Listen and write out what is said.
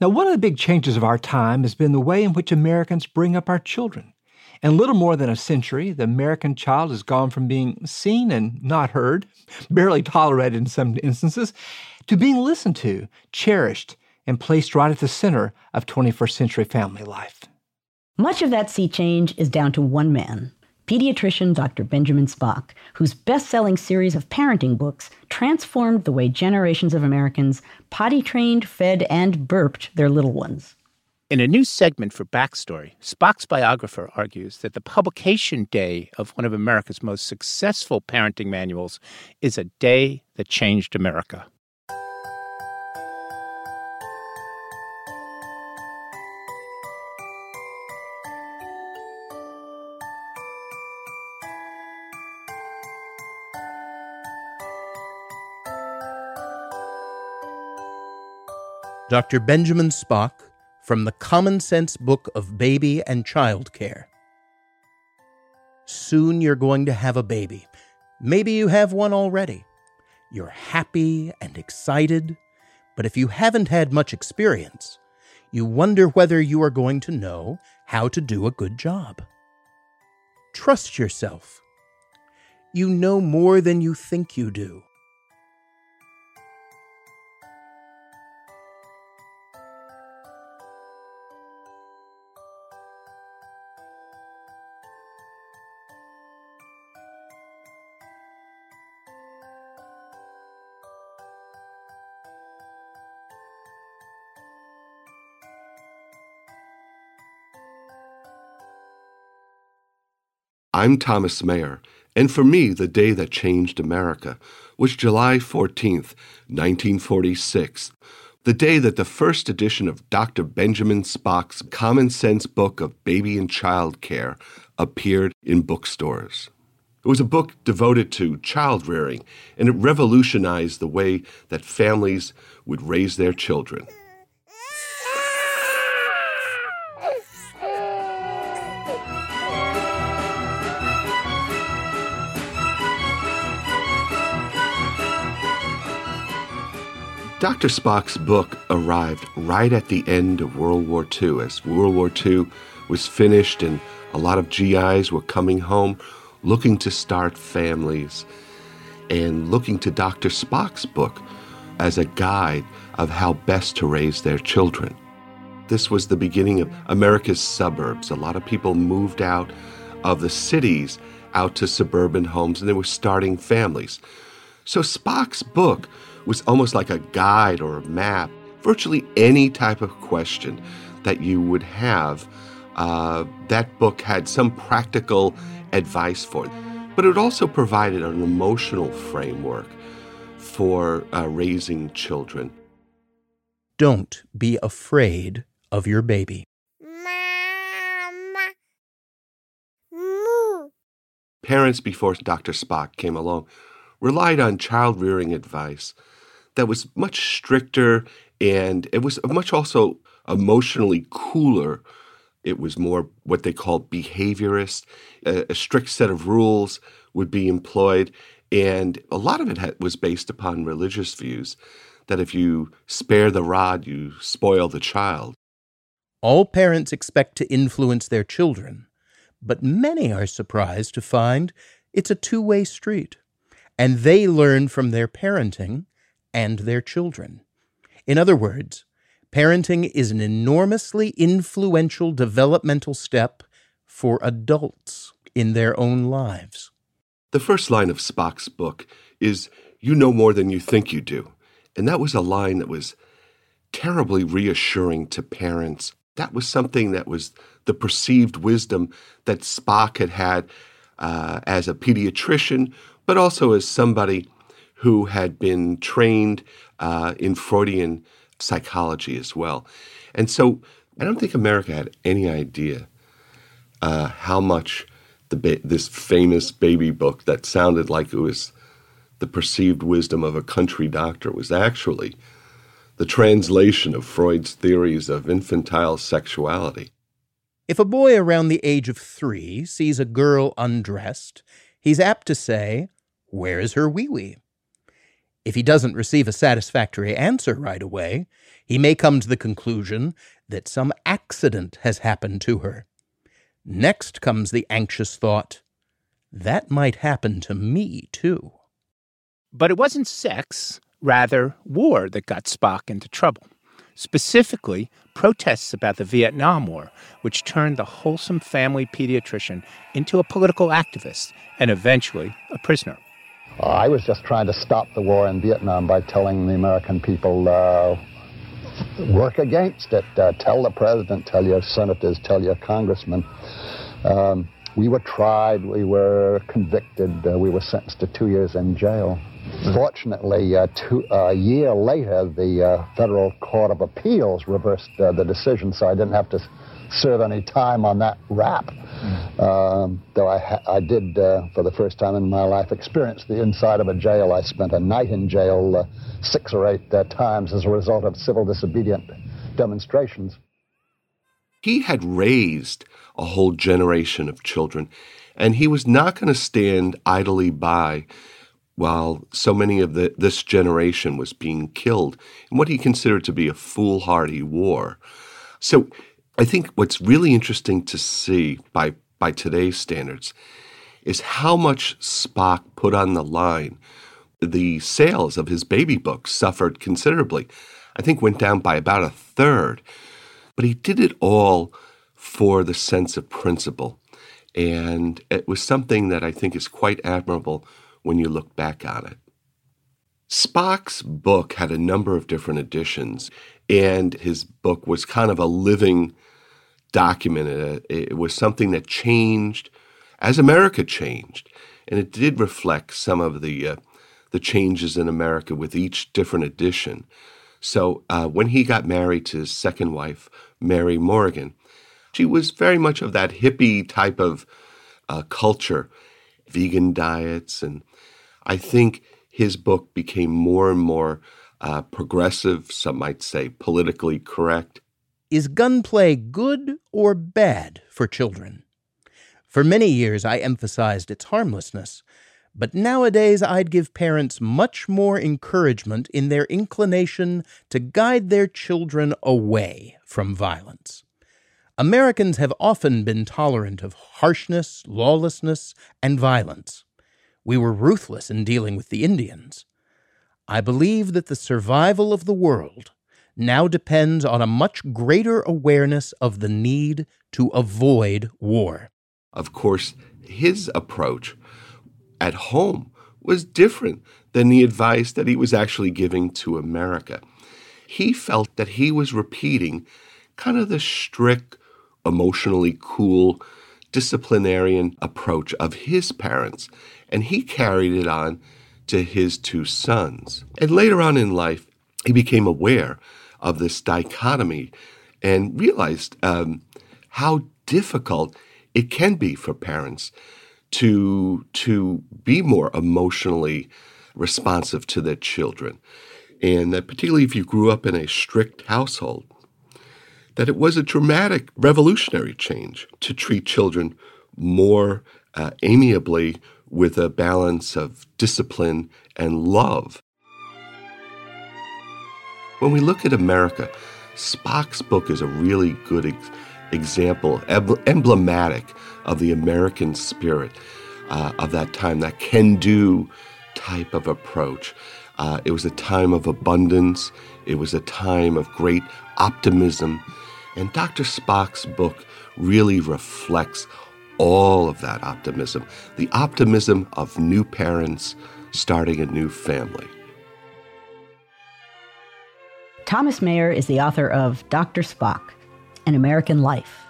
Now, one of the big changes of our time has been the way in which Americans bring up our children. In little more than a century, the American child has gone from being seen and not heard, barely tolerated in some instances, to being listened to, cherished, and placed right at the center of 21st century family life. Much of that sea change is down to one man, pediatrician Dr. Benjamin Spock, whose best selling series of parenting books transformed the way generations of Americans potty trained, fed, and burped their little ones. In a new segment for Backstory, Spock's biographer argues that the publication day of one of America's most successful parenting manuals is a day that changed America. Dr. Benjamin Spock from the Common Sense Book of Baby and Child Care. Soon you're going to have a baby. Maybe you have one already. You're happy and excited, but if you haven't had much experience, you wonder whether you are going to know how to do a good job. Trust yourself. You know more than you think you do. I'm Thomas Maier, and for me, the day that changed America was July 14th, 1946, the day that the first edition of Dr. Benjamin Spock's Common Sense Book of Baby and Child Care appeared in bookstores. It was a book devoted to child rearing, and it revolutionized the way that families would raise their children. Dr. Spock's book arrived right at the end of World War II, as World War II was finished and a lot of GIs were coming home looking to start families and looking to Dr. Spock's book as a guide of how best to raise their children. This was the beginning of America's suburbs. A lot of people moved out of the cities out to suburban homes and they were starting families. So Spock's book was almost like a guide or a map. Virtually any type of question that you would have, uh, that book had some practical advice for. But it also provided an emotional framework for uh, raising children. Don't be afraid of your baby. Mama. Parents before Dr. Spock came along relied on child rearing advice that was much stricter and it was much also emotionally cooler. It was more what they called behaviorist. A, a strict set of rules would be employed, and a lot of it had, was based upon religious views that if you spare the rod, you spoil the child. All parents expect to influence their children, but many are surprised to find it's a two way street, and they learn from their parenting and their children. In other words, parenting is an enormously influential developmental step for adults in their own lives. The first line of Spock's book is, You know more than you think you do. And that was a line that was terribly reassuring to parents. That was something that was the perceived wisdom that Spock had had uh, as a pediatrician, but also as somebody who had been trained uh, in Freudian psychology as well. And so I don't think America had any idea uh, how much ba- this famous baby book that sounded like it was the perceived wisdom of a country doctor was actually the translation of Freud's theories of infantile sexuality. If a boy around the age of three sees a girl undressed, he's apt to say, Where's her wee wee? If he doesn't receive a satisfactory answer right away, he may come to the conclusion that some accident has happened to her. Next comes the anxious thought that might happen to me, too. But it wasn't sex, rather, war that got Spock into trouble. Specifically, protests about the Vietnam War, which turned the wholesome family pediatrician into a political activist and eventually a prisoner. I was just trying to stop the war in Vietnam by telling the American people, uh, work against it. Uh, tell the president, tell your senators, tell your congressmen. Um, we were tried, we were convicted, uh, we were sentenced to two years in jail. Fortunately, uh, two, a year later, the uh, Federal Court of Appeals reversed uh, the decision, so I didn't have to serve any time on that rap. Mm. Um, though I, ha- I did, uh, for the first time in my life, experience the inside of a jail. I spent a night in jail uh, six or eight uh, times as a result of civil disobedient demonstrations. He had raised a whole generation of children, and he was not going to stand idly by while so many of the, this generation was being killed in what he considered to be a foolhardy war. So I think what's really interesting to see by, by today's standards is how much Spock put on the line. The sales of his baby books suffered considerably. I think went down by about a third. But he did it all for the sense of principle. And it was something that I think is quite admirable when you look back on it. Spock's book had a number of different editions, and his book was kind of a living document. It was something that changed as America changed, and it did reflect some of the uh, the changes in America with each different edition. So uh, when he got married to his second wife, Mary Morgan, she was very much of that hippie type of uh, culture, vegan diets, and I think his book became more and more uh, progressive, some might say politically correct. Is gunplay good or bad for children? For many years, I emphasized its harmlessness, but nowadays I'd give parents much more encouragement in their inclination to guide their children away from violence. Americans have often been tolerant of harshness, lawlessness, and violence. We were ruthless in dealing with the Indians. I believe that the survival of the world now depends on a much greater awareness of the need to avoid war. Of course, his approach at home was different than the advice that he was actually giving to America. He felt that he was repeating kind of the strict, emotionally cool, disciplinarian approach of his parents and he carried it on to his two sons. And later on in life, he became aware of this dichotomy and realized um, how difficult it can be for parents to to be more emotionally responsive to their children, and that particularly if you grew up in a strict household, that it was a dramatic revolutionary change to treat children more uh, amiably with a balance of discipline and love. When we look at America, Spock's book is a really good ex- example, emblematic of the American spirit uh, of that time, that can do type of approach. Uh, it was a time of abundance, it was a time of great optimism, and Dr. Spock's book really reflects all of that optimism, the optimism of new parents starting a new family. Thomas Maier is the author of Dr. Spock An American Life.